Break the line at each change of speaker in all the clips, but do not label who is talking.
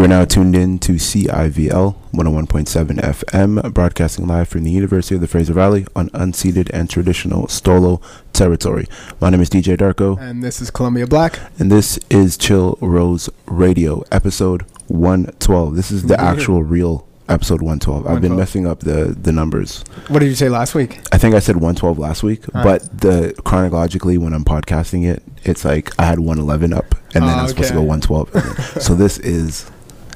You are now tuned in to CIVL 101.7 FM, broadcasting live from the University of the Fraser Valley on unceded and traditional Stolo territory. My name is DJ Darko,
And this is Columbia Black.
and this is Chill Rose Radio, episode 112. This is the
Yeah.
actual real episode 112. I've been messing up the, the numbers.
What did you say last week?
I think I said 112 last week,
Ah.
but the chronologically when I'm podcasting it, it's like I had 111 up, and then
Ah,
I'm supposed to go 112. so this is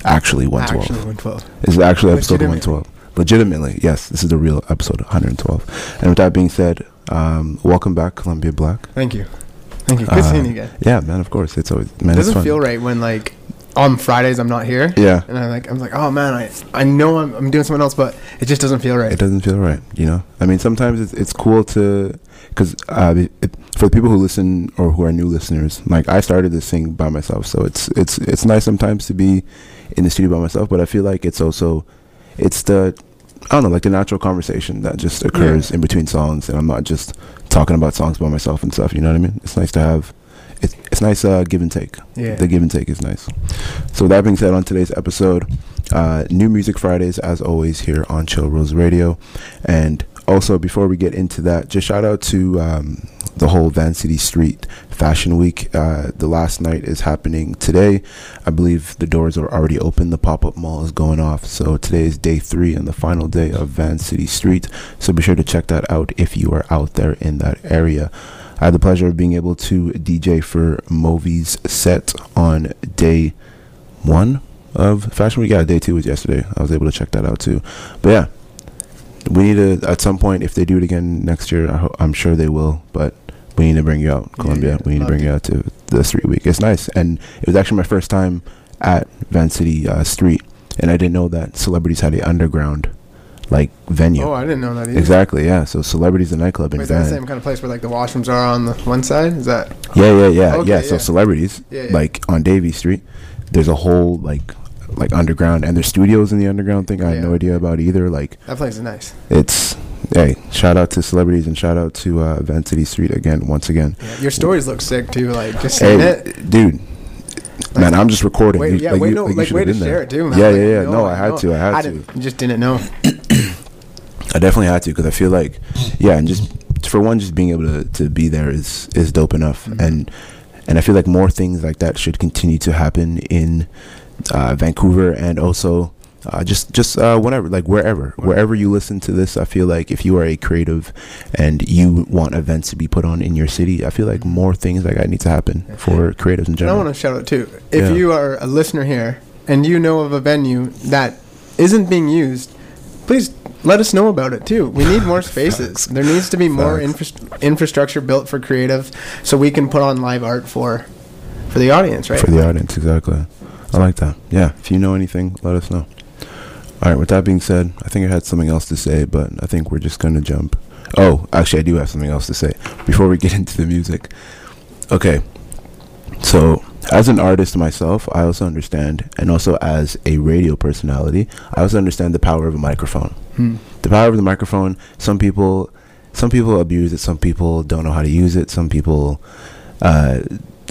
actually 112.
Actually, 112.
This is actually episode 112. Legitimately, yes, this is the real episode 112. And with that being said, um, welcome back, Columbia Black.
Thank you. Thank you. Good
Uh,
seeing you again.
Yeah, man, of course. It's always man.
It doesn't feel right when like on Fridays I'm not here.
Yeah,
And I'm like, I'm like, oh man, I I know I'm, I'm doing something else, but it just doesn't feel right.
it doesn't feel right. You know, I mean, sometimes it's it's cool to because uh, for the people who listen or who are new listeners, like I started this thing by myself, so it's it's it's nice sometimes to be in the studio by myself. But I feel like it's also it's the I don't know, like the natural conversation that just occurs in between songs, and I'm not just talking about songs by myself and stuff. You know what I mean? It's nice to have. It's it's nice uh, give and take.
Yeah.
The give and take is nice. So that being said, on today's episode, uh, new music Fridays as always here on Chill Rose Radio, and also before we get into that, just shout out to um, the whole Van City Street Fashion Week. Uh, the last night is happening today. I believe the doors are already open. The pop up mall is going off. So today is day three and the final day of Van City Street. So be sure to check that out if you are out there in that area. I had the pleasure of being able to DJ for Movies set on day one of Fashion Week. Yeah, day two was yesterday. I was able to check that out too. But yeah, we need to at some point if they do it again next year. I ho- I'm sure they will. But we need to bring you out, Columbia.
yeah,
we need to bring
to.
you out to the street week. It's nice, and it was actually my first time at Van City uh, Street, and I didn't know that celebrities had an underground like venue.
Oh, I didn't know that either.
Exactly, yeah. So celebrities the nightclub in
Wait, is that the
Van.
same kind of place where like the washrooms are on the one side? Is that?
Yeah, yeah, yeah,
Okay,
yeah. So
yeah.
celebrities,
Yeah, yeah.
like on Davie Street, there's a whole like like underground, and there's studios in the underground thing. I had no idea about either. Like
That place is nice.
it's hey, shout out to celebrities and shout out to uh, Van City Street again, once again.
Yeah. Your stories look sick too. Like just
Hey,
it.
dude. Man, I'm just recording.
Wait,
You-
yeah,
like,
wait,
you-
no,
like,
like, way to
there.
share it too, man.
Yeah,
Like,
yeah, yeah.
no,
No, I had
know.
to. I had to.
didn't- just didn't know.
I definitely had to because I feel like, yeah, and just for one, just being able to, to be there is is dope enough,
Mhm.
and and I feel like more things like that should continue to happen in uh, Vancouver and also uh, just just uh, whenever, like wherever, wherever you listen to this. I feel like if you are a creative and you want events to be put on in your city, I feel like more things like that need to happen for creatives in
And I want to shout out too. If
Yeah.
you are a listener here and you know of a venue that isn't being used, please let us know about it too. We need more spaces. There needs to be more infra- infrastructure built for creative, so we can put on live art for for the audience, right?
For the audience, exactly. I like that. Yeah. If you know anything, let us know. All right. With that being said, I think I had something else to say, but I think we're just gonna jump. Oh, actually, I do have something else to say before we get into the music. Okay. So, as an artist myself, I also understand, and also as a radio personality, I also understand the power of a microphone
Hmm.
the power of the microphone some people some people abuse it some people don't know how to use it some people uh,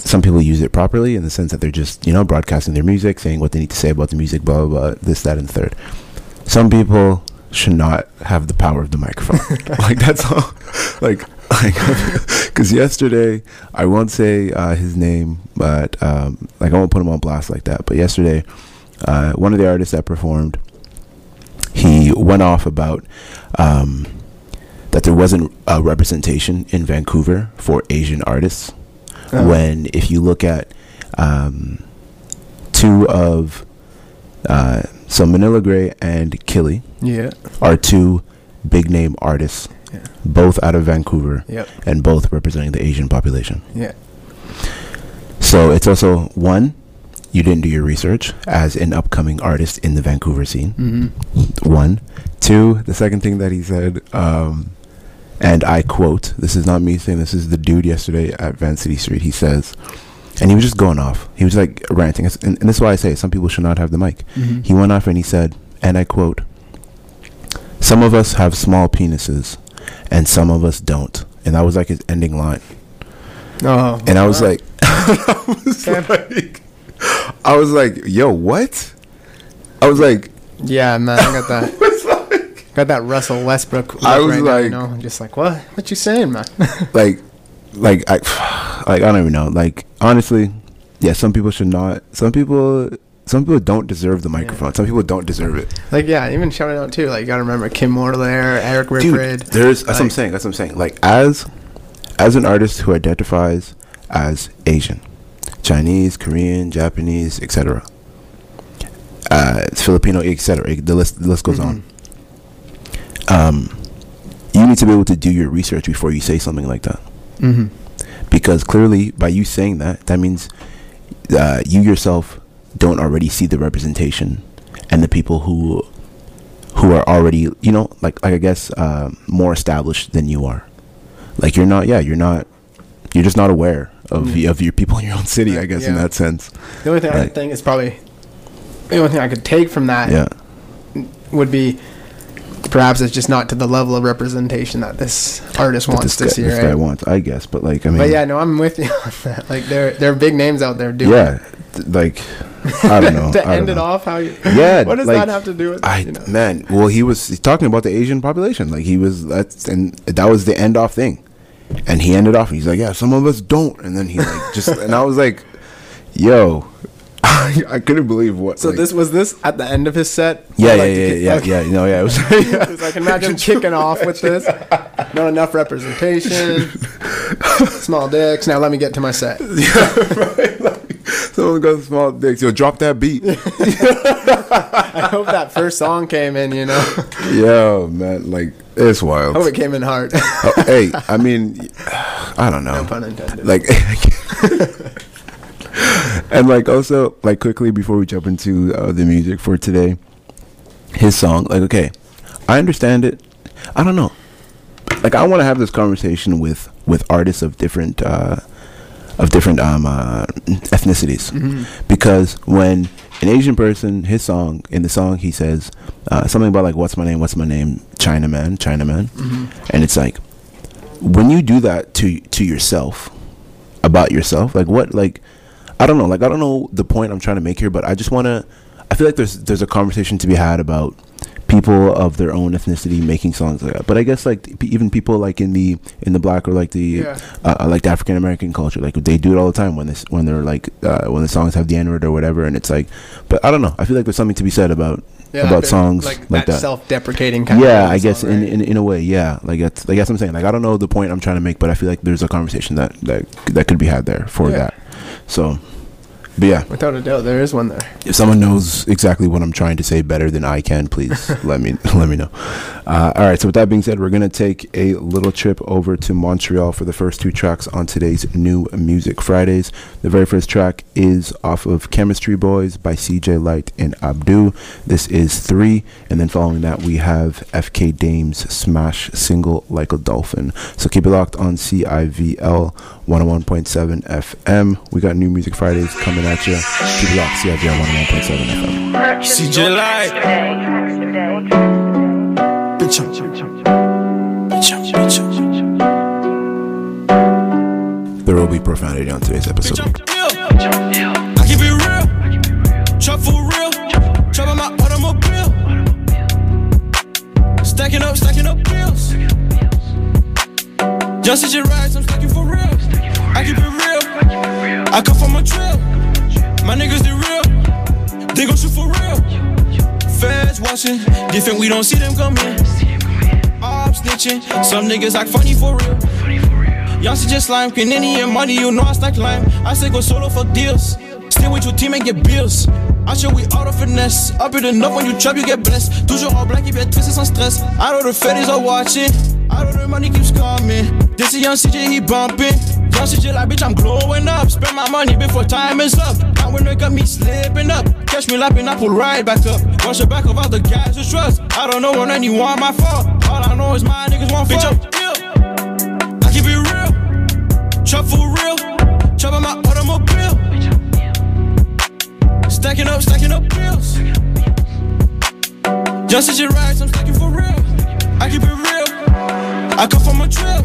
some people use it properly in the sense that they're just you know broadcasting their music saying what they need to say about the music blah blah blah this that and the third. Some people should not have the power of the microphone. Like that's all. Like like because yesterday i won't say uh, his name but um, like i won't put him on blast like that but yesterday uh, one of the artists that performed he went off about um, that there wasn't a representation in Vancouver for Asian artists.
Uh,
When, if you look at um, two of, uh, so Manila Grey and Killy
yeah,
are two big name artists,
Yeah.
both out of Vancouver
yep,
and both representing the Asian population.
yeah,
So it's also one, you didn't do your research as an upcoming artist in the Vancouver scene.
hmm
one two the second thing that he said um and i quote this is not me saying this is the dude yesterday at van city street he says. And he was just going off. He was like ranting. And, and this is why i say some people should not have the mic.
Hmm
he went off and he said and i quote some of us have small penises and some of us don't. And that was like his ending line.
Oh,
and i was
wow.
like i was
Okay.
like i was like yo what? I was like,
Yeah, man, I got that.
like,
Got that Russell Westbrook.
I was
right now, you
like-
know, just like what? What you saying, man?
like, like I, like I don't even know. Like honestly, yeah, some people should not. Some people, some people don't deserve the microphone. Some people don't deserve it.
like yeah, even shouting out too. Like you gotta remember Kim Morlair, Eric
Dude,
Riffred.
there's that's what I'm saying. That's what I'm saying. Like as, as an artist who identifies as Asian, Chinese, Korean, Japanese, etc. Uh, Filipino, etc. The list, the list goes on. Um, you need to be able to do your research before you say something like that.
Mm-hmm.
because clearly by you saying that that means uh, you yourself don't already see the representation and the people who who are already you know like like i guess uh, more established than you are like you're not yeah you're not you're just not aware of
Mm.
of your people in your own city i guess in that sense
The only thing I think is probably the only thing I could take from that
yeah
would be perhaps it's just not to the level of representation that this artist wants
this,
this,
guy,
year.
this guy wants i guess but like i mean
But yeah, no, I'm with you on that. Like there, there are big names out there doing.
yeah th- like i don't know
to
I
end it
know.
off, how you?
Yeah,
What does
like,
that have to do with?
I
you know?
man, well, he was talking about the Asian population. Like he was that's and that was the end off thing, and he ended off. He's like, yeah, some of us don't, and then he like just and I was like, yo, I couldn't believe what.
So
like-
this was this at the end of his set.
yeah, yeah,
like to
yeah,
get-
yeah, yeah, no, yeah, it was. yeah.
Because I can imagine kicking off with this. Not enough representation. Small dicks. Now let me get to my set.
right? Like, someone goes small dicks. Yo, drop that beat.
I hope that first song came in. You know,
Yo, man, like it's wild.
I hope it came in hard.
Oh, hey, I mean, I don't know.
no pun intended.
like and like also like quickly before we jump into uh, the music for today his song like okay i understand it i don't know like i want to have this conversation with with artists of different uh of different um uh, ethnicities
Mm-hmm.
because when an asian person his song in the song he says uh, something about like what's my name what's my name chinaman chinaman
Mm-hmm.
and it's like when you do that to to yourself about yourself like what like i don't know like i don't know the point i'm trying to make here but i just want to i feel like there's there's a conversation to be had about people of their own ethnicity making songs like that but i guess like even people like in the in the black or like the
Yeah.
uh, like the african american culture like they do it all the time when this when they're like uh, when the songs have the n-word or whatever and it's like but i don't know i feel like there's something to be said about
Yeah,
about songs
like,
like,
that,
that
self-deprecating kind of yeah,
I guess
song,
in,
right?
in in a way, yeah. Like that's like that's what I'm saying. Like I don't know the point I'm trying to make, but I feel like there's a conversation that that that could be had there for
Yeah.
that. So, but yeah,
Without a doubt, there is one there.
if someone knows exactly what I'm trying to say better than I can, please let me let me know. Uh, all right. So with that being said, we're gonna take a little trip over to Montreal for the first two tracks on today's new Music Fridays. The very first track is off of Chemistry Boys by CJ Light and Abdu. This is three, and then following that we have FK Dame's smash single "Like a Dolphin." So keep it locked on CIVL 101.7 FM. We got new Music Fridays coming at you. Keep it locked, CIVL 101.7 FM.
CJ Light. Bitch. Bitch bitch.
There will be profanity on today's episode.
I keep it real. Trap for real. Trap on my automobile. Stacking up, stacking up bills. Just as your rights, I'm stacking for real. I keep it real. I come from a trail. My niggas, they real. They gon' shoot for real. Feds watching. Different, we don't see them coming. Ops snitching. Some niggas act funny for real. Y'all see just slime, Canini and money, you know I stack lime. I say go solo for deals. Stay with your team and get bills. I show we out of finesse. Up it enough when you trap, you get blessed. Toujours en black, il être triste sans stress. I know the feds are watching. I know the money keeps coming. This is young CJ, he bumping. Young CJ, like bitch, I'm glowing up. Spend my money before time is up. Now when they got me slipping up. Catch me lapping, I pull right back up. Wash the back of all the guys who trust. I don't know when anyone my fault. All I know is my niggas want bitch, I'm ill. I keep it real. Trap for real. Trap on my automobile. Stacking up, stacking up bills. Just as your rights, I'm stacking for real. I keep it real. I come from a trail.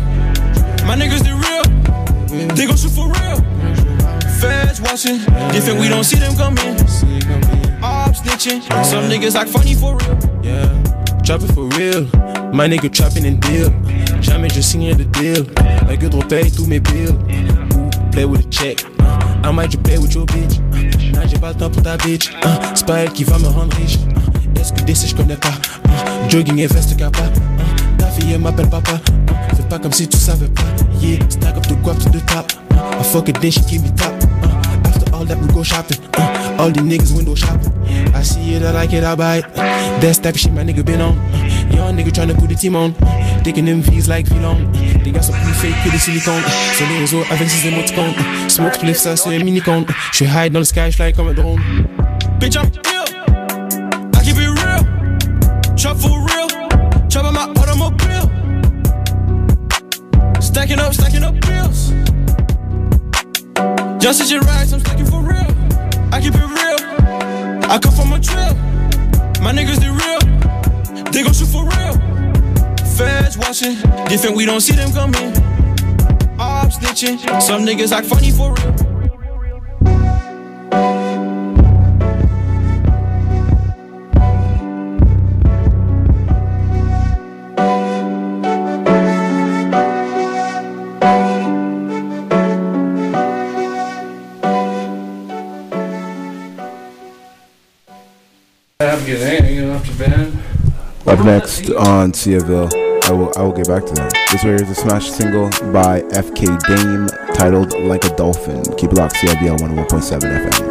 My niggas, they real. They gon' shoot for real. Feds watching. Different, we don't see them coming. Ops snitching.
Some niggas act funny for real. Yeah, trapping for real. My nigga trapping in deal. Jamais je signe de deal. Like good paye tous mes bills. Ooh, play with a check. Uh, I might just play with your bitch. Là j'ai pas le temps pour ta bitch. Uh, c'est pas elle qui va me rendre riche. Est-ce que DC je connais pas? Uh, jogging et veste capa. Uh, ta fille elle m'appelle papa. Uh, fais pas comme si tu savais pas. Yeah, stack up the guap to the top. I fuck it then she keep me top. After all that we go shopping. All the niggas window shopping. I see it, I like it, I buy it. That's type of shit my nigga been on. Young nigga tryna put the team on. Taking them fees like Filon. Uh, they got some plus fake silicones. Uh, sur les réseaux avec ses émoticônes. Smoke spliff, ça c'est un mini-con. Uh, je suis high dans le sky, je fly comme un drone. Bitch, I'm ill. I keep it real. Trap for real. Trap on my automobile. Stacking up, stacking up bills. Just as you rise, I'm stacking for real. I keep it real. I come from a drill. My niggas the real. They gon' shoot for real. Feds watching. Different, we don't see them coming. Ops snitching. Some niggas act funny for real.
Day. You off to bed.
Up next on CIVL, I will I will get back to that. This right here is a smash single by FK Dame titled Like a Dolphin. Keep it locked, CIVL 101.7 FM.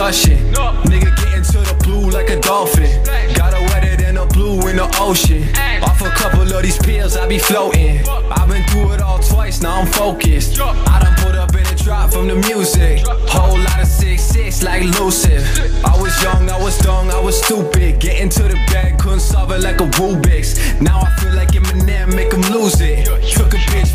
Discussion. Nigga getting to the blue like a dolphin. Gotta wetter than a blue in the ocean. Off a couple of these pills, I be floating. i been through it all twice, now I'm focused. I done put up in a drop from the music. Whole lot of six six like Luciv. I was young, I was dumb, I was stupid. Getting to the bag, couldn't solve it like a Rubik's. Now I feel like Eminem, make him lose it.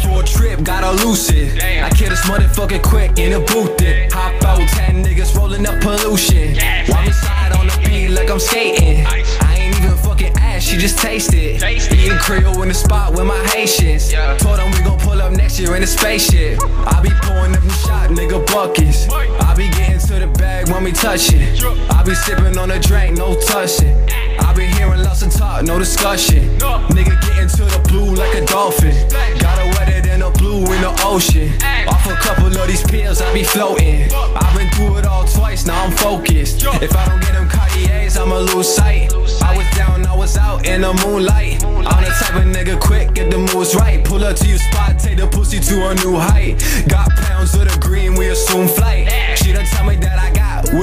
Took a bitch for a trip, gotta lose it. I kill this motherfucker quick in a booth it. Hop out, 10 niggas rolling up pollution. While me slide on the beat like I'm skating. I ain't even fucking ass, she just taste it. Eating Creole in the spot with my Haitians. Yeah. Told them we gon' pull up next year in a spaceship. I be pouring up them shot nigga buckets. I be getting to the bag when we touch it. I be sipping on a drink, no touching. I be hearing lots of talk, no discussion. Nigga getting to the blue like a dolphin. Gotta wetter than a blue in the ocean. Off a couple of these pills, I be floating. I've been through it all twice, now I'm focused. If I don't get them Cartiers, I'ma lose sight. I was down, I was out in the moonlight. I'm the type of nigga quick, get the moves right. Pull up to your spot, take the pussy to a new height. Got pounds of the green, we assume flight.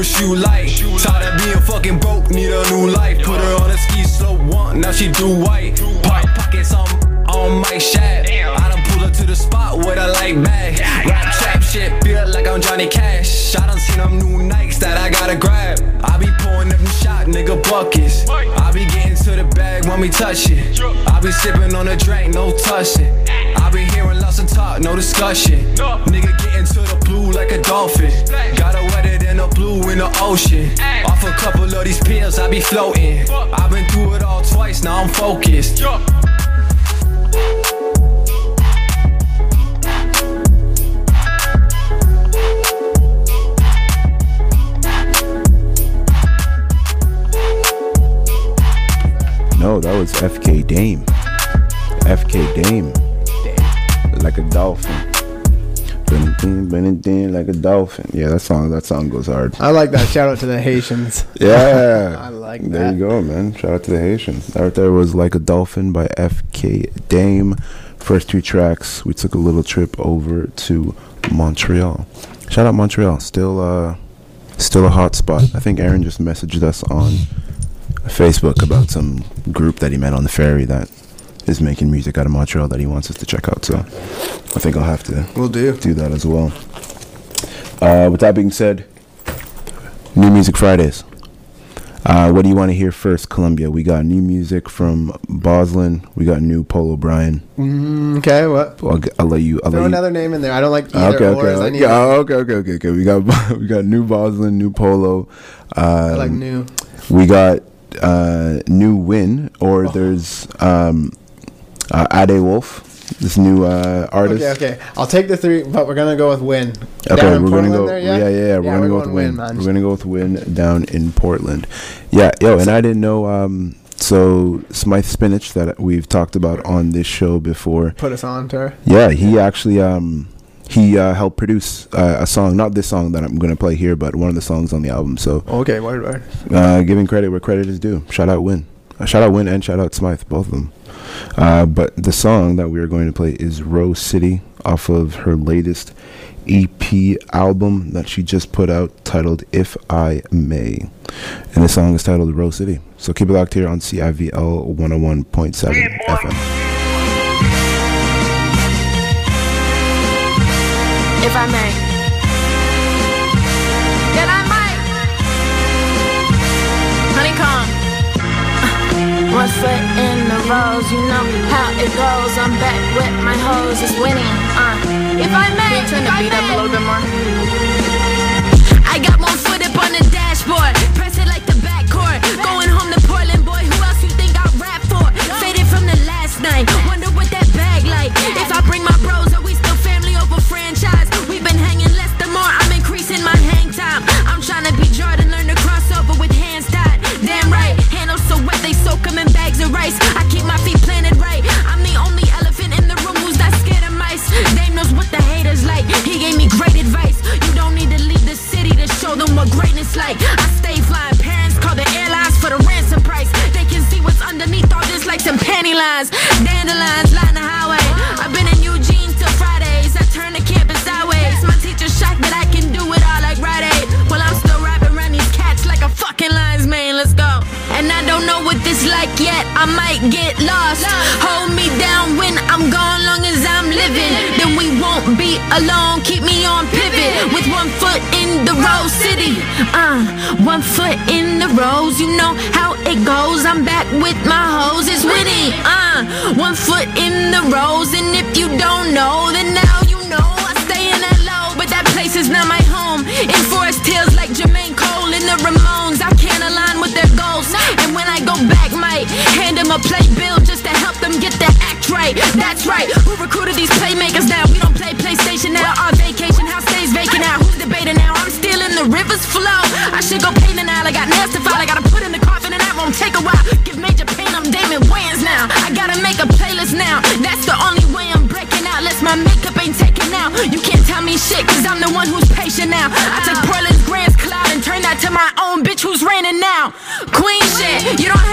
What you like. Tired of being fucking broke, need a new life. Put her on a ski slope one, now she do white. Pipe pockets on on my shaft. I done pull up to the spot with a light bag. Rap trap shit, feel like I'm Johnny Cash. I done seen them new Nikes that I gotta grab. I be pouring up them shot nigga buckets. I be getting to the bag when we touch it. I be sipping on a drink, no touching. I be hearing lots of talk, no discussion. Nigga getting to the blue like a dolphin. Gotta wetter than a blue in the ocean. Off a couple of these pills, I be floating. I've been through it all twice, now I'm focused.
No, that was FK Dame. FK Dame. Like a dolphin. Been- been Like a dolphin. Yeah, that song. That song goes hard.
I like that. Shout out to the Haitians.
Yeah,
I like that.
There you go, man. Shout out to the Haitians. That right there was like a dolphin by FK Dame. First two tracks, we took a little trip over to Montreal. Shout out Montreal. Still, uh, still a hot spot. I think Aaron just messaged us on Facebook about some group that he met on the ferry that is making music out of Montreal that he wants us to check out. So I think I'll have to
We'll do.
do that as well. Uh, with that being said, New Music Fridays. Uh, what do you want to hear first, Columbia? We got new music from Boslen. We got new Polo O'Brien.
Mm, okay, what?
I'll, I'll let you. I'll
Throw
let you.
another name in there. I don't like either
Okay, okay, okay.
need,
Oh, okay, okay, okay, okay. We got we got new Boslen, new Polo. Um,
I like new.
We got uh, new Wynne, or there's um, uh, Ade Wolf, this new uh, artist.
Okay, okay. I'll take the three, but we're gonna go with Wynne.
Okay,
Down in
we're gonna go.
there,
yeah, yeah, yeah. We're gonna go with
going
Wynne.
man.
We're gonna go with Wynne down in Portland. Yeah, yo, and I didn't know. Um, so Smythe Spinach that we've talked about on this show before.
Put us on to her.
Yeah, he actually um he uh, helped produce uh, a song, not this song that I'm gonna play here, but one of the songs on the album. So
Okay, word, word.
uh, giving credit where credit is due. Shout out Wynne, uh, shout out Wynne, and shout out Smythe, both of them. Uh, but the song that we are going to play is Rose City off of her latest EP album that she just put out titled If I May. And the song is titled Rose City. So keep it locked here on CIVL 101.7 FM.
if I may. That I might. Honeycomb. One foot rose, you know how it goes. I'm back with my hoes, it's winning. Uh, if I may,
Turn the beat up a little bit more.
I got one foot up on the dashboard, they soak 'em in bags of rice. I keep my feet planted right. I'm the only elephant in the room who's not scared of mice. Dame knows what the haters like. He gave me great advice. You don't need to leave the city to show them what greatness like. I stay flying. Parents call the airlines for the ransom price. They can see what's underneath all this like some panty lines. Dandelions line the highway. Get lost. Hold me down when I'm gone, long as I'm living. Then we won't be alone. Keep me on pivot with one foot in the rose city. Uh, one foot in the rose. You know how it goes. I'm back with my hoes. It's winning. Uh, one foot in the rose. And if you don't know, then now you know. I stay in that low, but that place is not my home. In Forest Hills, like Jermaine Cole and the Ramones, I can't align with their goals. And when I go back, hand them a play bill just to help them get their act right. That's right. Who recruited these playmakers now? We don't play PlayStation now. Our vacation house stays vacant now. Who's debating now? I'm still in the river's flow. I should go painting now. I got nails to file. I gotta put in the coffin, and that won't take a while. Give major pain. I'm Damon Wayans now. I gotta make a playlist now. That's the only way I'm breaking out. Less my makeup ain't taken out. You can't tell me shit, cause I'm the one who's patient now. I took Portland's Grand's cloud and turned that to my own bitch who's reigning now. Queen shit, you don't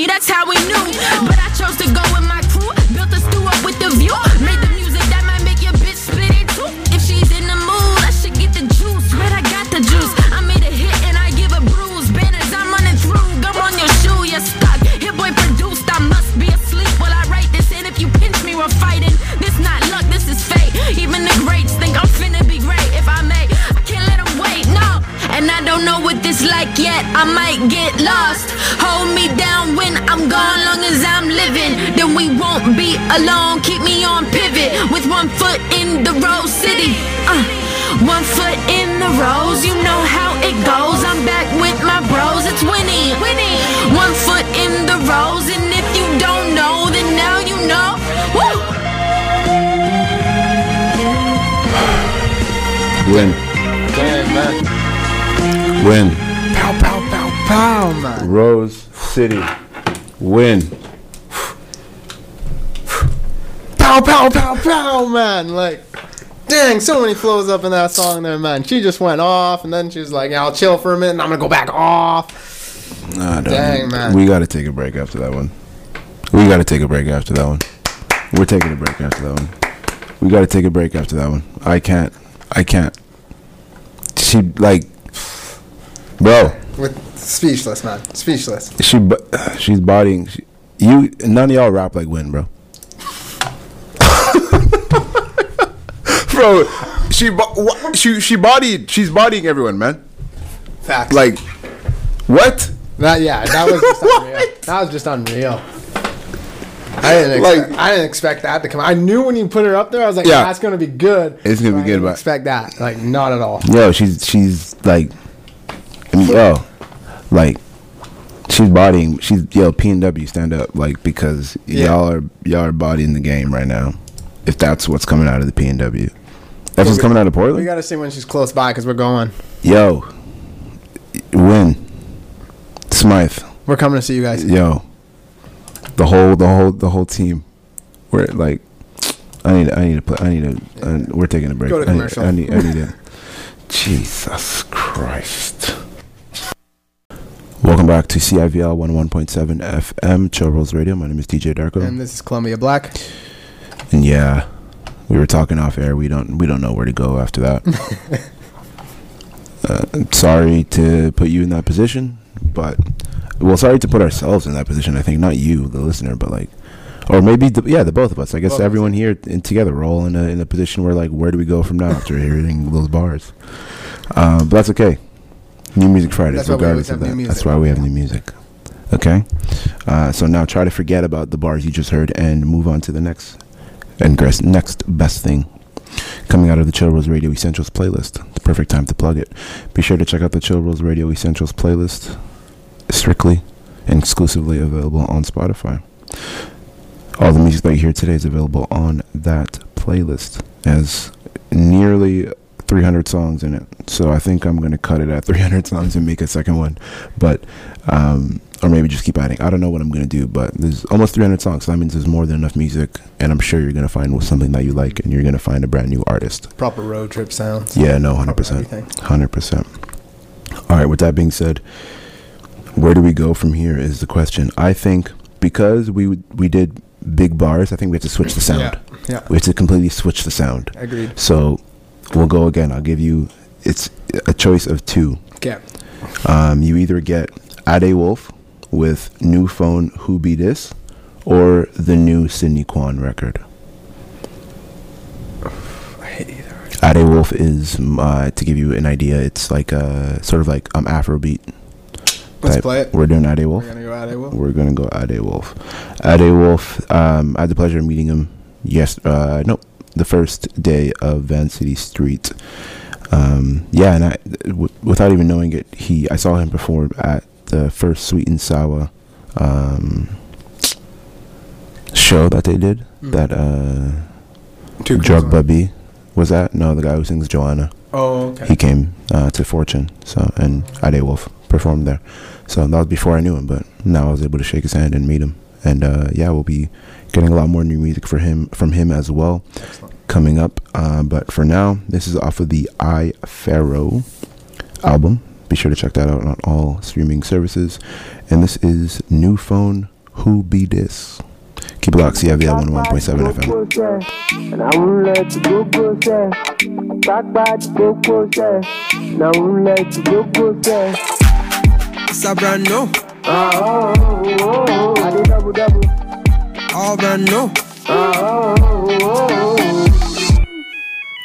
me. That's how we knew. But I chose to go with my crew. Built a stew up with the view. Made the music that might make your bitch spit it too. If she's in the mood, I should get the juice. But I got the juice. I made a hit and I give a bruise. Banners I'm running through. Gum on your shoe, you're stuck. Hit boy produced. I must be asleep while I write this. And if you pinch me, we're fighting. This not luck, this is fate. Even the greats think I'm finna be great. If I may, I can't let them wait. No. And I don't know what this like yet. I might get lost. Hold me down when I'm gone, long as I'm living. Then we won't be alone. Keep me on pivot with one foot in the rose city. Uh, one foot in the rose. You know how it goes. I'm back with my bros. It's Winnie. Winnie. One foot in the rose. And if you don't know, then now you know. Woo!
Wynne.
Damn, man.
Wynne.
Pow, pow, pow, pow, man.
Rose City. Wynne.
Pow, pow, pow, pow, man. Like, dang, so many flows up in that song there, man. She just went off, and then she was like, yeah, I'll chill for a minute, and I'm gonna go back off.
Nah,
Dang, man.
We got to take a break after that one. We got to take a break after that one. We're taking a break after that one. We got to take a break after that one. I can't. I can't. She like, bro.
With speechless, man. Speechless.
She she's bodying. She, you none of y'all rap like Wynne, bro. bro. She she she bodied. She's bodying everyone, man.
Facts.
Like, what?
that. Yeah, that was just unreal. That was just unreal. I didn't expect,
Like-
I didn't expect that to come. I knew when you put her up there, I was like,
Yeah.
that's gonna be good.
It's gonna be
I
good,
didn't
but-
expect that. Like, not at all.
Yo, she's she's like, yo, like, she's bodying. She's yo P and W stand up like because
Yeah.
y'all are y'all are bodying the game right now. If that's what's coming out of the P and W, that's what's coming out of Portland.
We gotta see when she's close by because we're going.
Yo, Wynne, Smythe.
We're coming to see you guys.
Yo, the whole the whole the whole team. We're like, I need I need to put I need to. Uh, we're taking a break.
Go to
I need- I need I need to. Jesus Christ. Welcome back to CIVL 11.7 FM, Chill Rose Radio. My name is DJ Darko.
And this is Columbia Black.
And yeah, we were talking off air. We don't we don't know where to go after that. uh, I'm sorry to put you in that position, but well, sorry to put ourselves in that position. I think not you, the listener, but like, or maybe the, yeah, the both of us. I guess
Both
everyone here in, together, we're all in a in a position where like, where do we go from now after hearing those bars? Um, but that's okay. New music Fridays,
That's why we
regardless of that.
new
That's why we have new music. Okay. Uh, so now try to forget about the bars you just heard and move on to the next and next best thing coming out of the Chill Rose Radio Essentials playlist. The perfect time to plug it. Be sure to check out the Chill Rose Radio Essentials playlist, strictly and exclusively available on Spotify. All the music that you hear today is available on that playlist as nearly 300 songs in it. So I think I'm going to cut it at 300 songs and make a second one. But, um, or maybe just keep adding. I don't know what I'm going to do, but there's almost 300 songs. So that means there's more than enough music. And I'm sure you're going to find something that you like and you're going to find a brand new artist.
Proper road trip sounds.
Yeah, no, 100%. 100%. All right, with that being said, where do we go from here is the question. I think because we we did big bars, I think we have to switch the sound.
Yeah. Yeah.
We have to completely switch the sound.
Agreed.
So we'll go again. I'll give you it's a choice of two.
Okay.
Um, you either get Ade Wolf with new phone Who Be This or the new Sidney Kwan record.
I hate either.
Ade Wolf is uh, to give you an idea. It's like a sort of like um Afrobeat.
Let's
type.
play it.
We're doing Ade Wolf.
We're gonna go it. Will.
We're gonna go Ade Wolf. Ade Wolf. Um, I had the pleasure of meeting him. Yes. Uh, no, the first day of Van City Street. Um, yeah, and I, w- without even knowing it, he I saw him perform at the first Sweet and Sour um, show that they did.
Mm.
That uh,
Two
Drug. Bubby was that? No, the guy who sings Joanna.
Oh, okay.
He came uh, to Fortune, so and Ade Wolf performed there. So that was before I knew him, but now I was able to shake his hand and meet him. And uh, yeah, we'll be getting a lot more new music for him from him as well
Excellent.
coming up. Uh, but for now, this is off of the I Pharaoh album. Be sure to check that out on all streaming services. And this is New Phone Who Be This. Keep it locked, CIVL 101.7 FM.
And I won't let you go pussy. Talk about you go pussy. And I won't let you go pussy.
It's a brand new,
Oh, oh, oh, oh, oh. I did double double.
All brand new.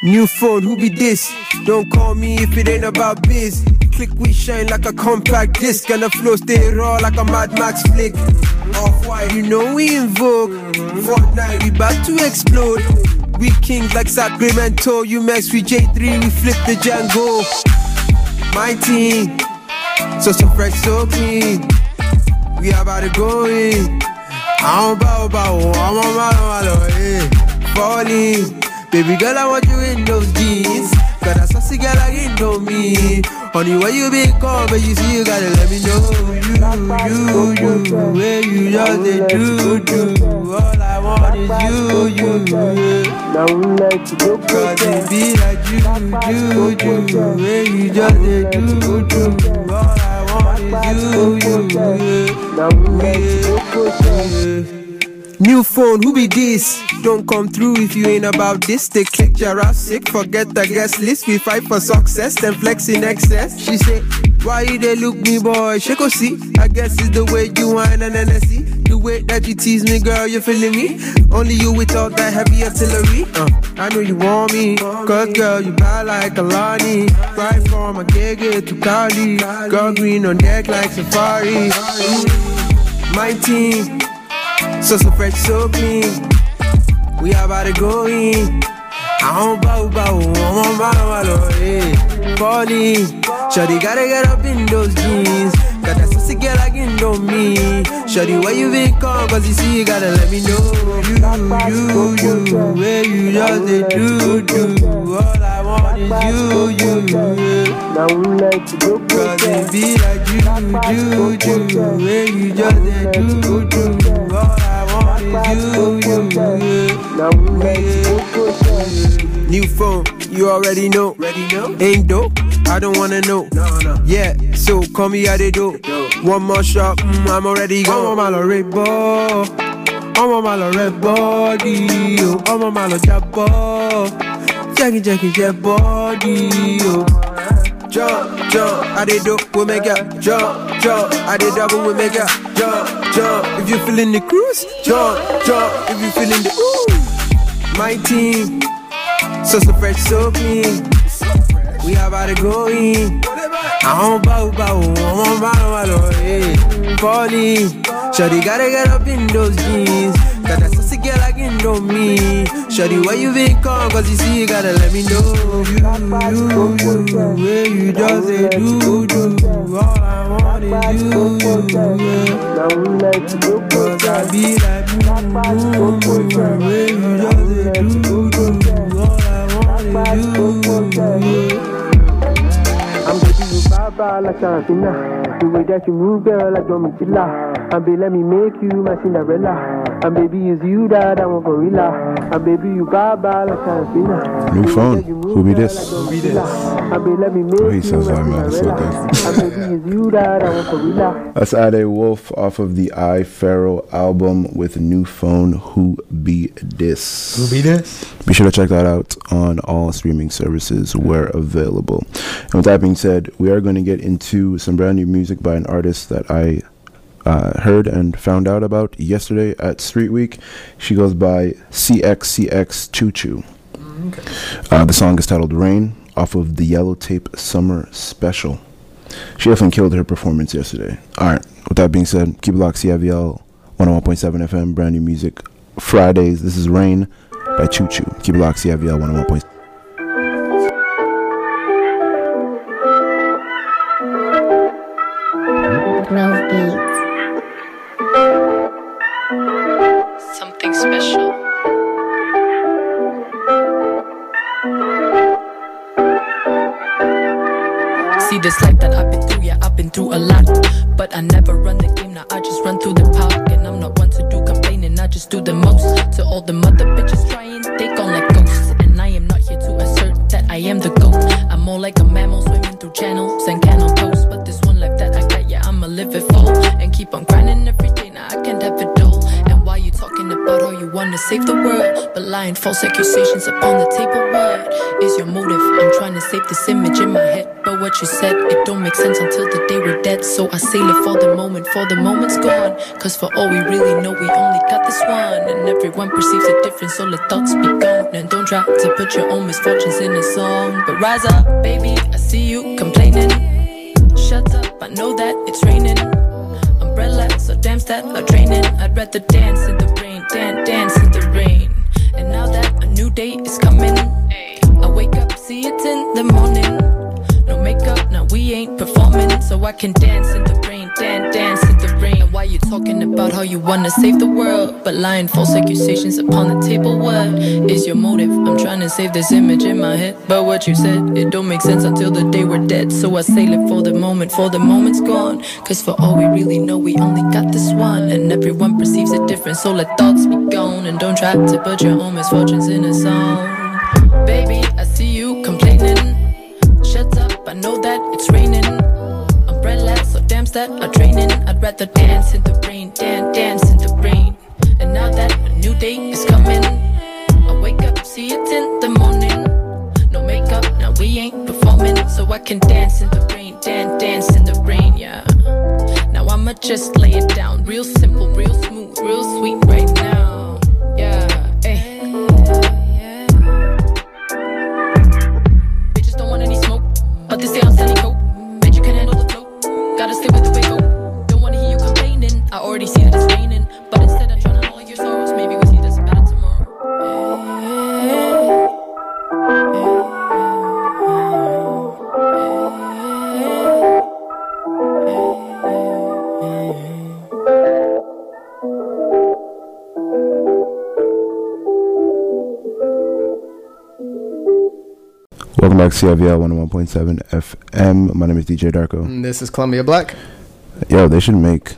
New phone, who be this? Don't call me if it ain't about biz. Click, we shine like a compact disc, and the flow stay raw like a Mad Max flick. Off white, you know we in vogue. Fortnite, we about to explode. We kings like Sacramento, you max we J3, we flip the Django. My team, so so fresh, so clean. We about to go in. I don't bow bow, I'm on my eh. Falling, baby girl, I want you in those jeans. Got a saucy girl, I ain't know me. Honey, where you been called, but you see, you gotta let me know. You, you, you, where you just they do, do. All I want is you, you, Cause it be like you, you, you, where you just they do, do. All I want is you, you, yeah.
I go.
New phone, who be this? Don't come through if you ain't about this. They click your ass sick, forget the guest list. We fight for success, then flex in excess. She say, Why you they look me, boy? Shake or see. I guess it's the way you whine and NSC. The way that you tease me, girl, you feeling me? Only you with all that heavy artillery. Uh, I know you want me. Cause, girl, you bad like a Lonnie. Right from a gig to Cali. Girl, green on deck like safari. My team. So, so fresh, so clean. We about to go in. I don't bow bow, I'm on my malo, eh. Falling, Shawty gotta get up in those jeans. Got that saucy girl like me. Shawty, where you been come? Cause you see, you gotta let me know. You, you, you, where you just they do, do. All I want is you, you, you.
Now we like to go
Cause it be like you, you, you. Where you just they do, do. All I want is you, you, you.
Now we like to
New phone, you already know. Ready know? Ain't dope, I don't wanna know. No, no. Yeah, so call me how they do. One more shot, mm, I'm already gone. I'm on my red ball. I'm on my red body. Oh. I'm on my jabba. Jackie, Jackie, jet body. Oh. Jump, jump, I did dope, we make it. Jump, jump, I did double, we make it. Jump, jump, if you feeling the cruise. Jump, jump, if you feeling the ooh. My team. So so fresh, so clean. We about to go in. I don't bow bow, I'm on bow my malo, eh. Falling, Shawty gotta get up in those jeans. Got that saucy girl like know me. Shawty, where you been come? Cause you see, you gotta let me know. You, you, you, where you just say do, do. All I want is you,
go
Cause I be like you, where you just say do, do. All I want is you.
I'm baby you baba like Santina. The way that you move, girl, like Domitilla. And baby, let me make you my Cinderella. And baby, it's you that I want for real. And baby, you baba like Santina.
New phone. Who be this?
Who be this? And baby, let me oh, make
Oh, he sounds like man. That's so good.
And baby, it's you that I want for real.
That's Ade Wolf off of the I Pharaoh album with new phone. Who be this?
Who be this?
Be sure to check that out on all streaming services where available. And with that being said, we are going to get into some brand new music by an artist that I uh, heard and found out about yesterday at Street Week. She goes by CXCX Choo Choo. Uh, the song is titled Rain off of the Yellow Tape Summer Special. She definitely killed her performance yesterday. All right, with that being said, keep it locked, CIVL 101.7 FM, brand new music. Fridays, this is Rain by Choo Choo. Keep it locked, CIVL 101.7.
See this life that I've been through, yeah, I've been through a lot. But I never run the game, now I just run through the park. And I'm not one to do complaining, I just do the most. To all the mother bitches trying, they gone like ghosts. And I am not here to assert that I am the goat. I'm more like a mammal swimming through channels and canal coast. But this one life that I got, yeah, I'ma live it full. And keep on grinding every day, wanna save the world? But lying false accusations upon the table, what is your motive? I'm trying to save this image in my head. But what you said, it don't make sense until the day we're dead. So I sail it for the moment, for the moment's gone. Cause for all we really know, we only got this one. And everyone perceives a different, so let thoughts be gone. And don't try to put your own misfortunes in a song. But rise up, baby, I see you complaining. Shut up, I know that it's raining. Umbrella, so damn that are draining. I'd rather dance in the dance, dance in the rain. And now that a new day is coming, I wake up, see it in the morning. No makeup, now we ain't performing, so I can dance in the rain, dance, dance you talking about how you wanna save the world, but lying false accusations upon the table? What is your motive? I'm trying to save this image in my head, but what you said, it don't make sense until the day we're dead. So I sail it for the moment, for the moment's gone. Cause for all we really know, we only got this one, and everyone perceives it different. So let thoughts be gone, and don't try to put your own misfortunes in a song. Baby, I see you complaining. Shut up, I know that it's raining times that I'm draining. I'd rather dance in the rain, dance, dance in the rain. And now that a new day is coming I wake up, see it's in the morning. No makeup, now we ain't performing. So I can dance in the rain, dance, dance in the rain, yeah. Now I'ma just lay it down Real simple, real smooth, real sweet right now, yeah. Gotta stay with To
CIVL 101.7 FM. My name is DJ Darko.
And this is Columbia Black.
Yo, they should make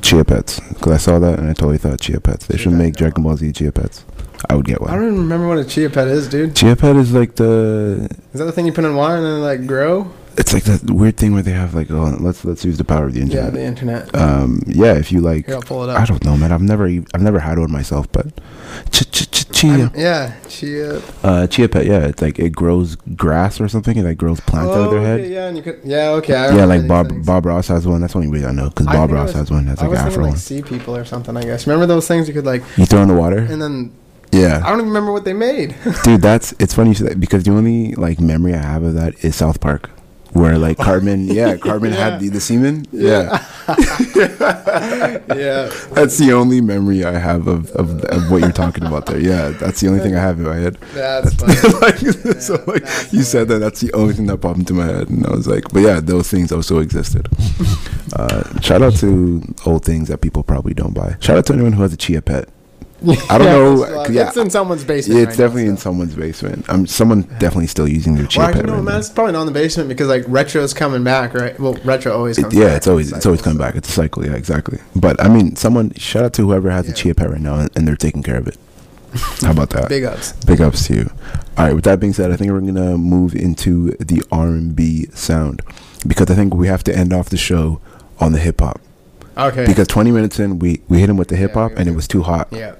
Chia Pets. Because I saw that and I totally thought Chia Pets. They should make Dragon Ball Z Chia Pets. I would get one.
I don't even remember what a chia pet is, dude.
Chia Pet is like the.
Is that the thing you put in water and then like grow?
It's like that weird thing where they have like, oh, let's let's use the power of the internet.
Yeah, the internet.
um, yeah, if you like,
Here, I'll pull it up.
I don't know, man. I've never, I've never had one myself, but ch- chia,
I'm- yeah, chia.
uh, chia pet. Yeah, it's like it grows grass or something. It like grows plants out of their
Oh,
head.
okay, yeah, and you could. Yeah, okay. I
Yeah, like Bob
things.
Bob Ross has one. That's the only way I know because Bob Ross
was-
has one. That's like an Afro
like
one.
sea people or something. I guess. Remember those things you could like,
You throw in the water.
and then
Yeah,
I don't even remember what they made.
dude, that's it's funny you say that because the only like memory I have of that is South Park, where like Cartman, yeah, Cartman
Yeah.
had the, the semen. Yeah.
yeah.
that's the only memory I have of, of of what you're talking about there. Yeah, that's the only thing I have in my head.
That's funny.
like, so like
that's
you said that that's the only thing that popped into my head and i was like but yeah those things also existed uh, shout out to old things that people probably don't buy shout out to anyone who has a chia pet I don't
Yeah,
know,
it's,
yeah.
it's in someone's basement.
it's
right now,
definitely in someone's basement um, someone definitely still using their chia
Well,
pet
actually, no,
right
man,
now.
it's probably not in the basement because like retro's coming back, right? Well, retro always
It-
comes.
yeah
back.
it's always it's always coming back it's a cycle yeah exactly but i mean someone shout out to whoever has a chia pet right now and, and they're taking care of it how about that
Big ups.
Big ups to you. All right. With that being said, I think we're gonna move into the R and B sound because I think we have to end off the show on the hip hop
Okay.
because 20 minutes in we we hit him with the hip hop
we-
and it was too hot.
yeah.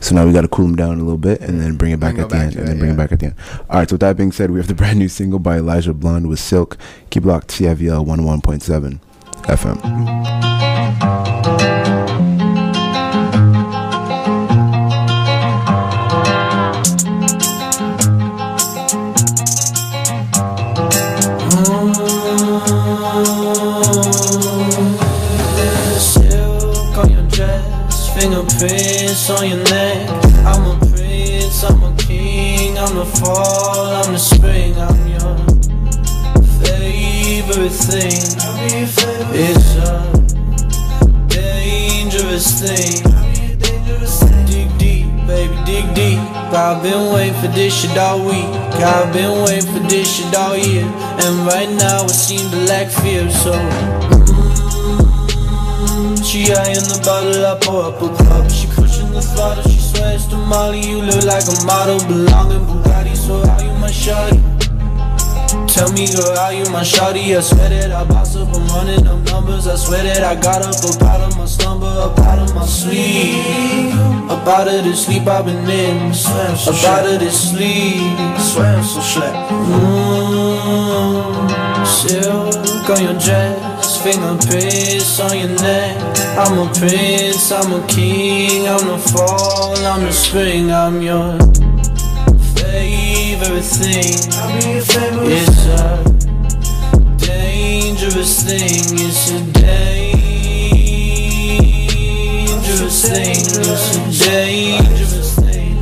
So now we got to cool him down a little bit and then bring it back at the
back
end and
it,
then bring it back at the end. All right. So with that being said, we have the brand new single by Elijah Blonde with Silk. Keep locked CIVL 11.7 FM.
Fingerprints on your neck. I'm a prince, I'm a king, I'm the fall, I'm the spring, I'm your favorite thing. It's a dangerous thing. Dig deep, baby, dig deep. I've been waiting for this shit all week. I've been waiting for this shit all year. And right now it seems to lack fear, so. Mm, she high in the bottle, I pour up a cup. Pushing the throttle, she swears to Molly. You look like a model, belong in Bugatti. So how you my shawty? Tell me, girl, how you my shawty? I swear that I boss up, I'm running up numbers. I swear that I got up, up out of my slumber, up out of my sleep. Up out of the sleep I've been in. Up out of this sleep. Swear I'm so slack. Mmm, silk on your dress, fingerprints on your neck. I'm a prince, I'm a king, I'm the fall, I'm the spring, I'm your favorite thing. It's a dangerous thing. It's a dangerous thing. It's a dangerous thing.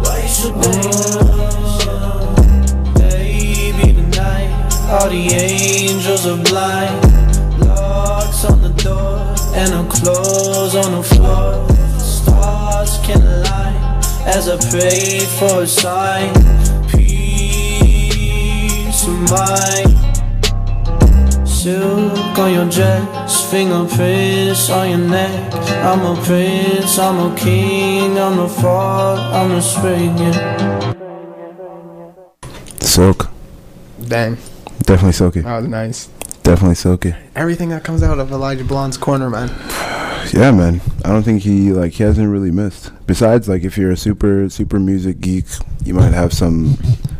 Why you so Baby, all the angels are blind. Locks on the door and her clothes on the floor. Stars can align as I pray for a sign. Peace of mind. Silk on your dress, fingerprints on your neck. I'm a prince, I'm a king, I'm the fall, I'm the spring. Yeah.
Silk.
Dang,
Definitely silky.
that was nice.
Definitely silky.
Everything that comes out of Elijah Blonde's corner, man.
Yeah, man. I don't think he like he hasn't really missed. Besides, like if you're a super super music geek, you might have some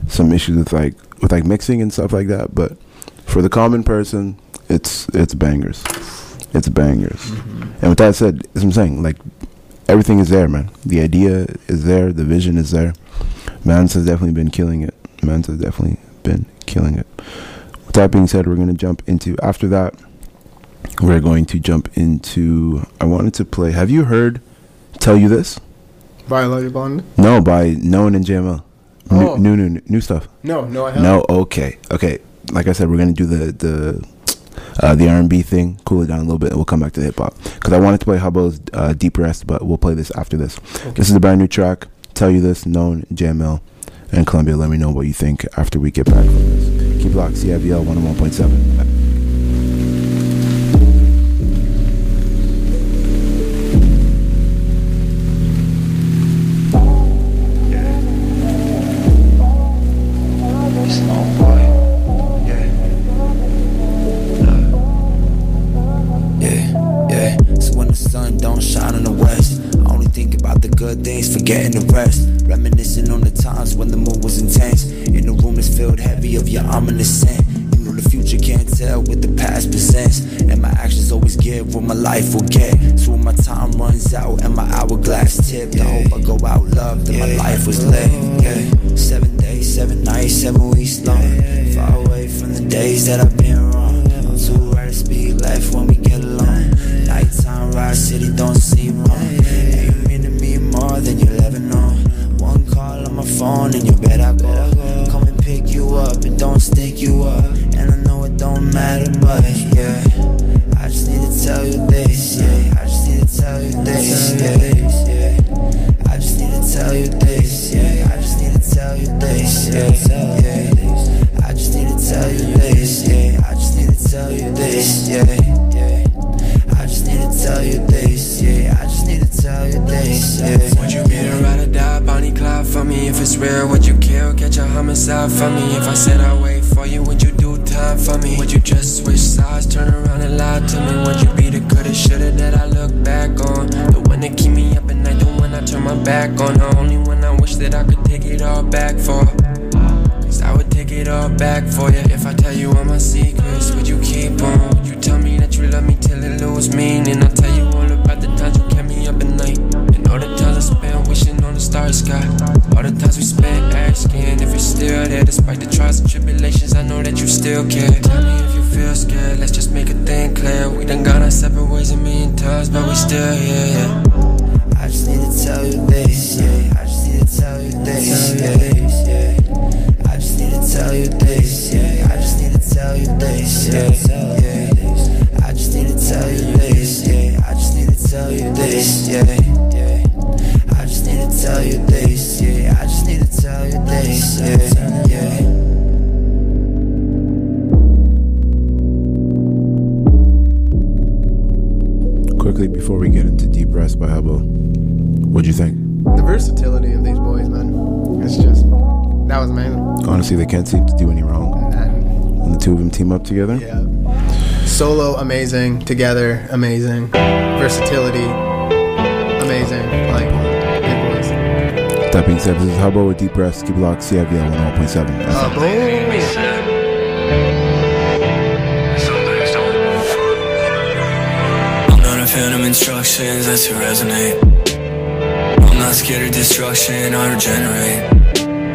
some issues with like with like mixing and stuff like that. But for the common person, it's it's bangers. it's bangers. Mm-hmm. And with that said, as I'm saying, like everything is there, man. The idea is there, the vision is there. Mans has definitely been killing it. Mans has definitely been killing it. That being said, we're gonna jump into after that. We're going to jump into. I wanted to play. Have you heard? Tell you this?
Violet Bond?
No, by Known and JML. New,
Oh.
new, new, new stuff.
No, no, I haven't.
No, okay, okay. Like I said, we're gonna do the the uh, the R and B thing, cool it down a little bit, and we'll come back to hip hop. Because I wanted to play Hubbo's uh, Deep Rest, but we'll play this after this. This is a brand new track. Tell you this, known JML and Columbia. Let me know what you think after we get back from this. Keep locked, CIVL 101.7.
It's no boy. Yeah. Yeah, yeah. So when the sun don't shine in the west, I only think about the good things, forgetting the rest. Reminiscing on the times when the mood was intense. In the room that's filled heavy of your ominous scent. You know the future can't tell what the past presents. And my actions always give what my life will get. So when my time runs out and my hourglass tipped, I hope I go out loved and my life was lit. Yeah. Seven days, seven nights, seven weeks long. Far away from the days that I've been wrong. Too right to speak life when we get along. Nighttime ride city don't seem wrong. Phone and you bet I go. Come and pick you up and don't stick you up. And I know it don't matter, but yeah. I just need to tell you this, yeah. I just need to tell you this, yeah. I just need to tell you this, yeah. I just need to tell you this, yeah.
Real, would you kill, catch a homicide for me? If I said I'd wait for you, would you do time for me? Would you just switch sides, turn around and lie to me? Would you be the coulda, shoulda that I look back on? The one that keep me up at night, the one I turn my back on The only one I wish that I could take it all back for Cause I would take it all back for you If I tell you all my secrets, would you keep on? Would you tell me that you love me till it lose meaning? I'll starry sky All the times we spent asking if you're still there Despite the trials and tribulations, I know that you still care Tell me if you feel scared, let's just make a thing clear We done gone our separate ways a million times, but we still here, yeah
I just need to tell you this, yeah. I just need to tell you this, yeah. yeah. I just need to tell you this, yeah. I just need to tell you this, yeah. yeah. I just need to tell you this, yeah. I just need to tell you this, yeah. yeah. I just need to tell you this, yeah. I just need to tell you this, yeah. yeah.
Quickly before we get into Deep Rest by Hubbo, what'd you think?
The versatility of these boys, man. It's just that was amazing.
Honestly, they can't seem to do any wrong when the two of them team up together.
Yeah. Solo amazing, together amazing, versatility
That being said, this is Hubbo with Deep. Keep it locked, CIVL 101.7.
Uh, boom.
I'm not a fan of instructions that to resonate. I'm not scared of destruction, I regenerate.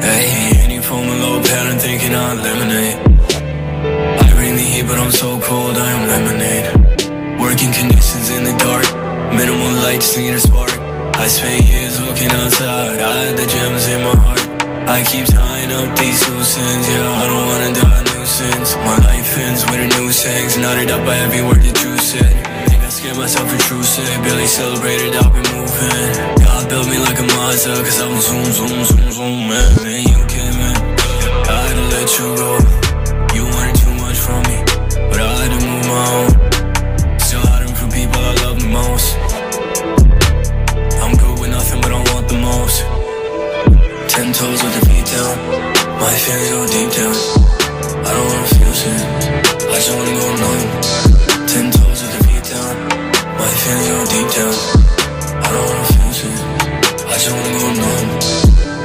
Hey, and you pull my low pattern thinking I eliminate. I bring the heat, but I'm so cold, I am lemonade. Working conditions in the dark, minimal light, need a spark. I spent years looking outside, I had the gems in my heart. I keep tying up these loose yeah, I don't wanna die nuisance. My life ends with a noose hangs, knotted up by every word that you said. Think I scared myself intrusive, barely celebrated, I've been moving. God built me like a Mazda, cause I'm zoom, zoom, zoom, zoom, man. And you came in, I had to let you go. You wanted too much from me, but I had to move my own. Ten toes with the feet down. My feelings go deep down. I don't wanna feel shit. I just wanna go numb. Ten toes with the feet down. My feelings go deep down. I don't wanna feel shit. I just wanna go numb.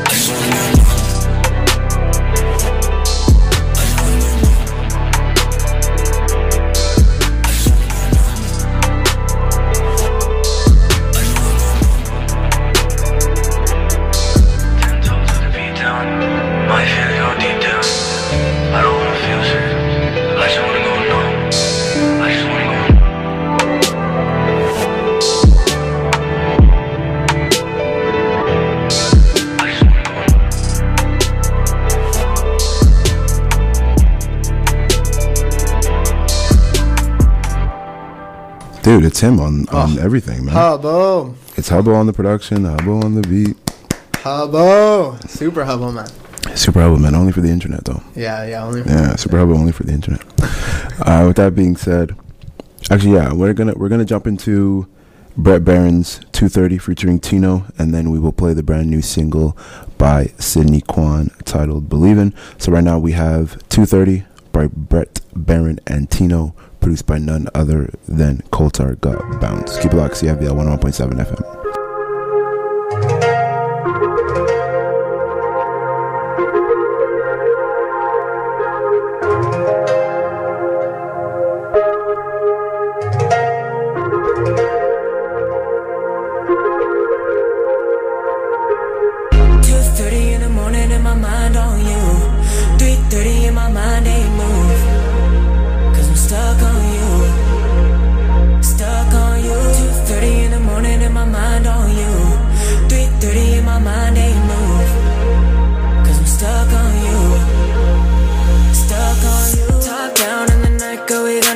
I just wanna go numb.
It's him on, on everything, man.
Hubbo.
It's Hubbo on the production, Hubbo on the beat.
Hubbo. Super Hubbo, man.
Super Hubbo, man. Only for the internet, though.
Yeah, yeah. Only
Yeah, Super Hubbo only for the internet. uh, with that being said, actually, yeah, we're gonna we're gonna jump into Brett Barron's 230 featuring Tino, and then we will play the brand new single by Sydney Kwan titled "Believin'." So right now we have 230 by Brett Barron and Tino, produced by none other than Coltar Got Bounce. Keep it locked, CIVL 101.7 FM.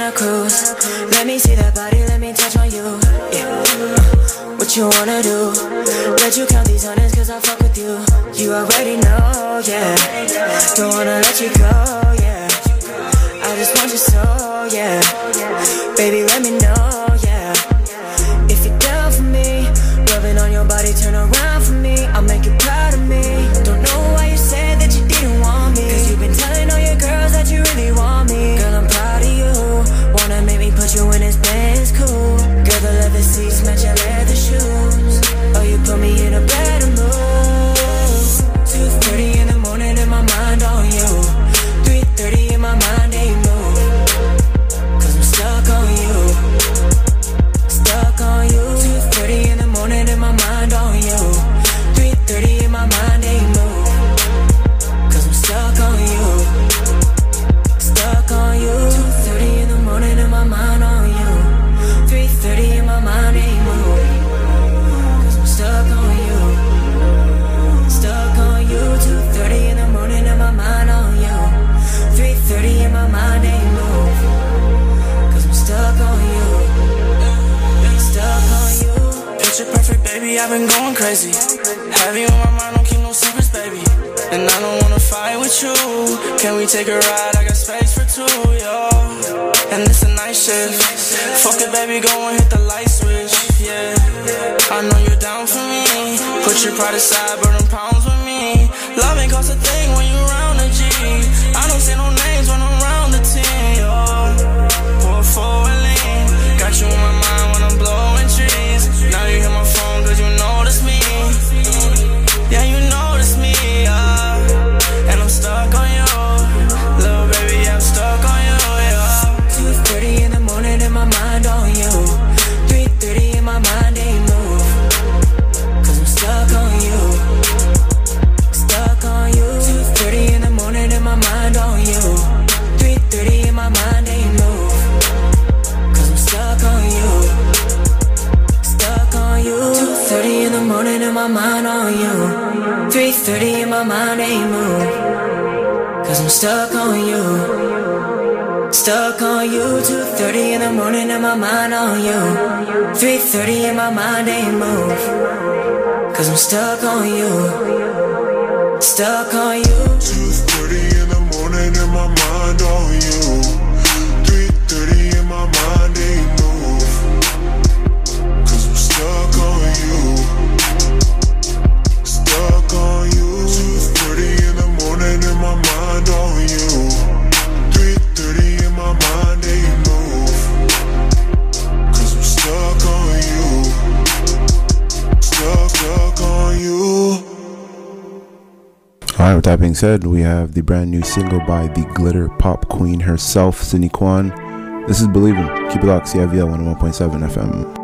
Cruise. Let me see that body, let me touch on you. Yeah. What you wanna do? Let you count these hundreds cause I fuck with you. You already know, yeah. Don't wanna let you go, yeah. I just want your soul, yeah. Baby, let me know,
crazy. On my mind, don't keep no secrets, baby. And I don't wanna fight with you. Can we take a ride? I got space for two, yo. And it's a night shift. Fuck it, baby, go and hit the light switch, yeah. I know you're down for me. Put your pride aside, burn them pounds with me. Love ain't cost a thing when you round the G. I don't say no names when I'm
3.30 in my mind ain't move. Cause I'm stuck on you. Stuck on you
that being said, we have the brand new single by the glitter pop queen herself, Sydney Kwan. This is Believing. Keep it locked, CIVL 101.7 FM.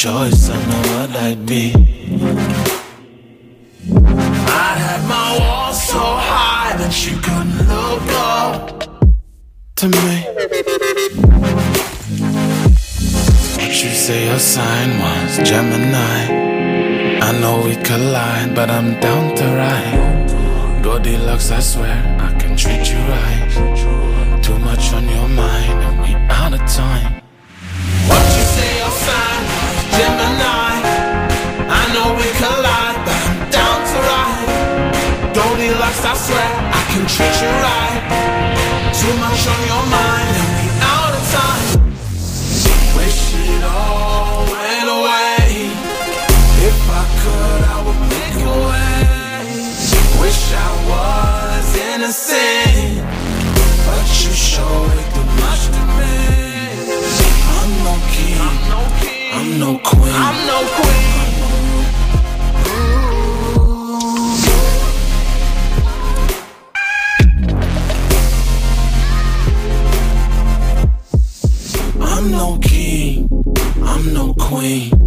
Choice, I know what I'd be. I'd have my walls so high that you couldn't look up to me. You say your sign was Gemini. I know we collide, but I'm down to ride. Goldilocks, I swear I can treat you right. Too much on your mind, and we out of time. Goldilocks, I swear I can treat you right. Too much on your mind, and we out of time. Wish it all went away. If I could, I would make a way. Wish I was innocent, but you show it too much to me. I'm no king, I'm no queen, queen,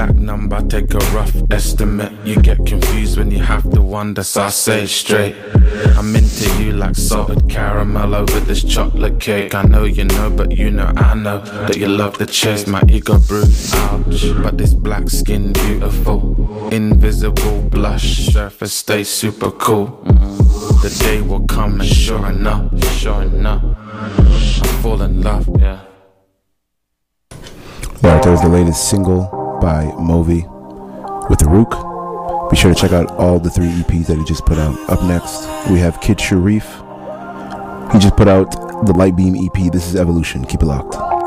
exact number, take a rough estimate. You get confused when you have to wonder, so I say straight. I'm into you like salted caramel over this chocolate cake. I know you know, but you know I know that you love the chase. My ego bruised, ouch. But this black skin beautiful, invisible blush, surface stay super cool. The day will come and sure enough, sure enough, I fall in love, yeah.
Alright, that was the latest single by Movi with the Rook. Be sure to check out all the three EPs that he just put out. Up next, we have Kid Sharif. He just put out
the Light Beam EP. This is Evolution. Keep it locked.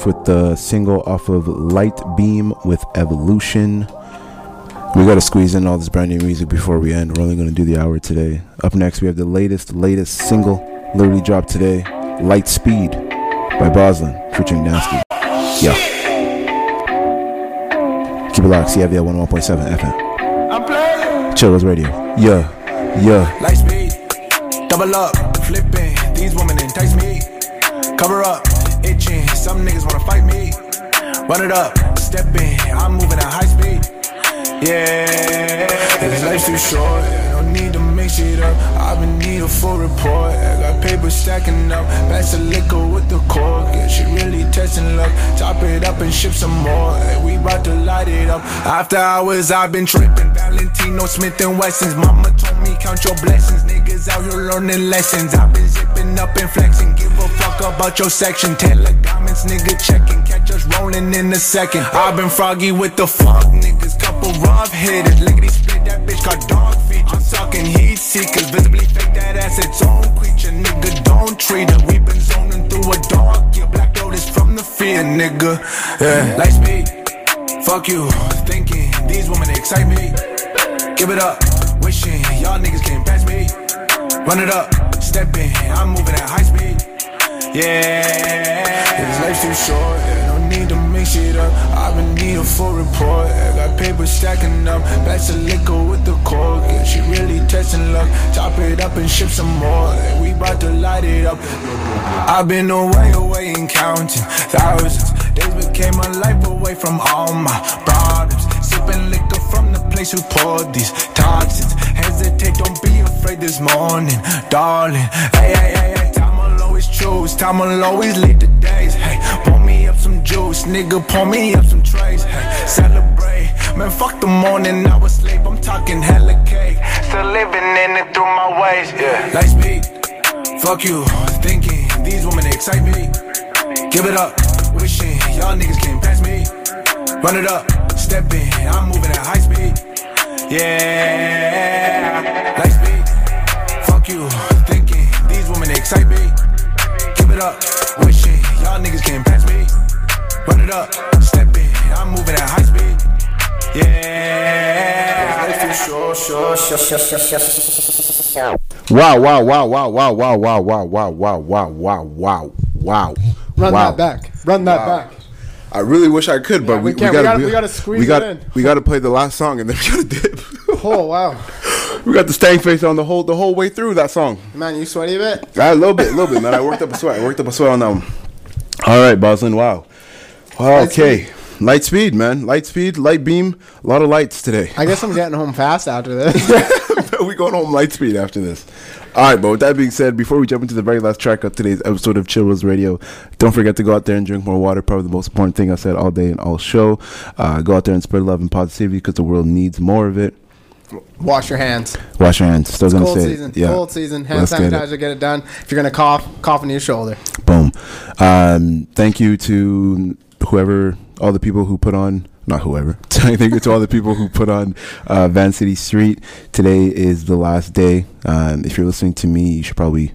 Sharif with the single off of Light Beam with Evolution. We got to squeeze in all this brand new music before we end. We're only to do the hour today. Up next, we have the latest, latest single, literally dropped today Light Speed by Boslen featuring Nasty. Yeah. Keep it locked, CIVL 101.7 FM.
I'm playing.
Chill Rose Radio. Yeah. Yeah.
Light speed, double up, flipping. These women entice me. Cover up, Some niggas wanna fight me. Run it up, step in. I'm moving at high speed. Yeah, this life's too short. No need to mix it up. I've been needed full report. I got paper stacking up. Pass the liquor with the cork. Yeah, she really testing luck. Top it up and ship some more. We about to light it up. After hours, I've been tripping. Valentino Smith and Wessons. Mama told me count your blessings. Niggas out here learning lessons. I've been zipping up and flexing. Give a fuck about your section. Taylor garments, nigga checking. Catch us rolling in a second. I've been froggy with the fuck niggas. Couple rough hitters. Lickety split that bitch got dog feet. I'm talking heat seekers. Visibly fake that ass its own creature. Nigga, don't treat her. We been zoning through a dark. Yeah, black notice from the fear, nigga. Yeah, light speed. Fuck you. Thinking these women excite me. Give it up. Wishing y'all niggas came past me. Run it up. Step in. I'm moving at high speed. Yeah. This life's too short. No need to mix it up. I've been needed full report. I got paper stacking up. Pass the liquor with the cork. Yeah, she really testing luck. Top it up and ship some more. Yeah, we to light it up. I've been away, away and counting thousands. Days became a life away from all my problems. Sipping liquor from the place who poured these toxins. Hesitate, don't be afraid this morning, darling. Hey, hey, hey, hey, always choose. Time will always lead the days. Hey, pour me up some juice, nigga. Pour me up some trays. Hey, celebrate. Man, fuck the morning, I was sleep. I'm talking hella cake. Still living in it through my ways. Yeah, light speed. Fuck you, thinking these women excite me. Give it up, wishing y'all niggas came past me. Run it up, step in, I'm moving at high speed.
Yeah, light speed. Fuck you, thinking these women excite me. Give it up, wishing y'all niggas can't pass me. Run it up, step in, I'm moving at high speed. Yeah.
Wow, wow, wow, wow, wow, wow, wow, wow, wow, wow, wow, wow, wow, wow.
Run
wow.
that back. Run that
Wow.
back.
I really wish I could, but
Yeah,
we,
we can't. We gotta- we gotta squeeze
we gotta,
it in.
We got to play the last song and then we got to dip.
Oh wow,
we got the stank face on the whole the whole way through that song.
man, you sweaty a bit?
A little bit, a little bit, man. I worked up a sweat. I worked up a sweat on that one. All right, Boslen. Wow. Wow, okay. Light speed, man. Light speed, light beam. A lot of lights today.
I guess I'm getting home fast after this.
we going home light speed after this. All right, but with that being said, before we jump into the very last track of today's episode of Chill Rose Radio, don't forget to go out there and drink more water. Probably the most important thing I said all day and all show. Uh, go out there and spread love and positivity because the world needs more of it.
Wash your hands.
Wash your hands. Still gonna
Cold
say
season.
it. Yeah.
Cold season. Hand
Let's get it.
sanitizer. Get it done. If you're gonna cough, cough into your shoulder.
Boom. Um, thank you to whoever, all the people who put on, not whoever. thank you to all the people who put on uh, Van City Street. Today is the last day. Um, if you're listening to me, you should probably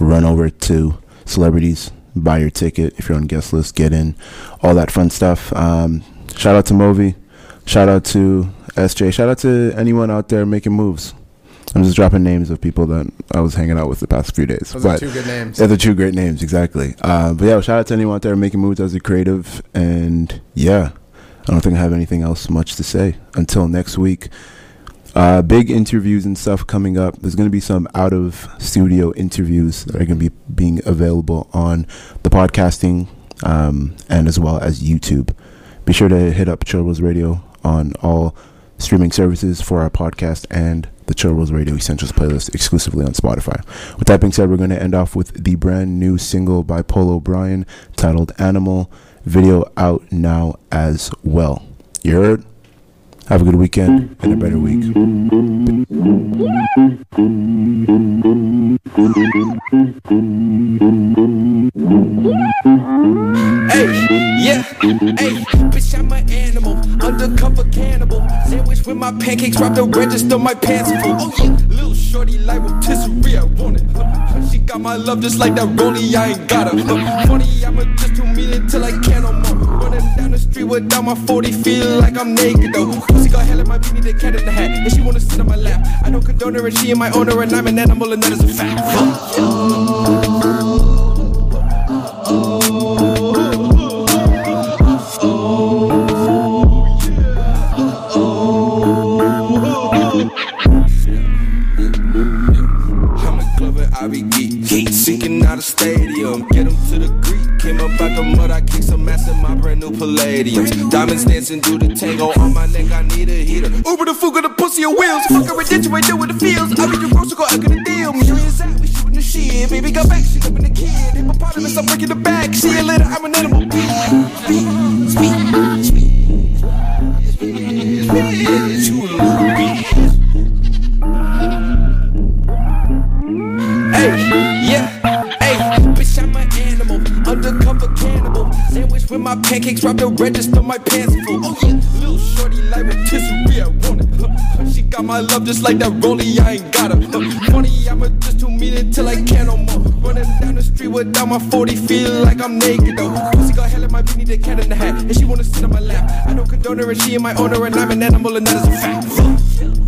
run over to celebrities, buy your ticket. If you're on guest list, get in. All that fun stuff. Um, shout out to Movi. Shout out to SJ. Shout out to anyone out there making moves. I'm just dropping names of people that I was hanging out with the past few days.
Those are two good names.
Yeah, they're two great names, exactly. Uh, but yeah, shout out to anyone out there making moves as a creative. And yeah, I don't think I have anything else much to say until next week. Uh, big interviews and stuff coming up. There's going to be some out of studio interviews that are going to be being available on the podcasting um, and as well as YouTube. Be sure to hit up Chill Radio on all streaming services for our podcast and the Chill Rose Radio Essentials playlist exclusively on Spotify. With that being said, we're going to end off with the brand new single by Polo Bryan titled Animal. Video out now as well. You heard? Have a good weekend and a better week.
Hey, yeah, hey, bitch, I'm an animal, undercover cannibal. Sandwich with my pancakes, drop the register, my pants full. Oh yeah, little shorty like rotisserie, I want it. She got my love just like that rollie, I ain't got her. Huh, Funny, I'ma just two million till I can't no more. Running down the street without my 40, feel like I'm naked though. Pussy got hell in my beanie, the cat in the hat, and she wanna sit on my lap. I don't condone her, and she ain't my owner, and I'm an animal, and that is a fact. I be sinking out of stadium. Get 'em to the Greek. Came up out the mud, I kicked some ass in my brand new Palladium. Diamonds dancing through the tango. On my neck, I need a heater. Uber the fuga, the pussy on wheels. Fuck a redemption right there with the fields. I be the roast, go out the deal. Millions out, we shooting the shit. Baby, got back, she living the kid. Hippopotamus, I'm breaking the back. See you later, I'm an animal. Speed, speed, speed, my pancakes, drop the register, my pants full. Oh yeah, little shorty like rotisserie, I want it. She got my love just like that rollie, I ain't got her. Funny, I'ma just two million till I can't no more. Running down the street without my 40, feel like I'm naked though. Pussy got hell in my beanie, the cat in the hat, and she wanna sit on my lap. I don't condone her, and she ain't my owner, and I'm an animal, and that is a fact.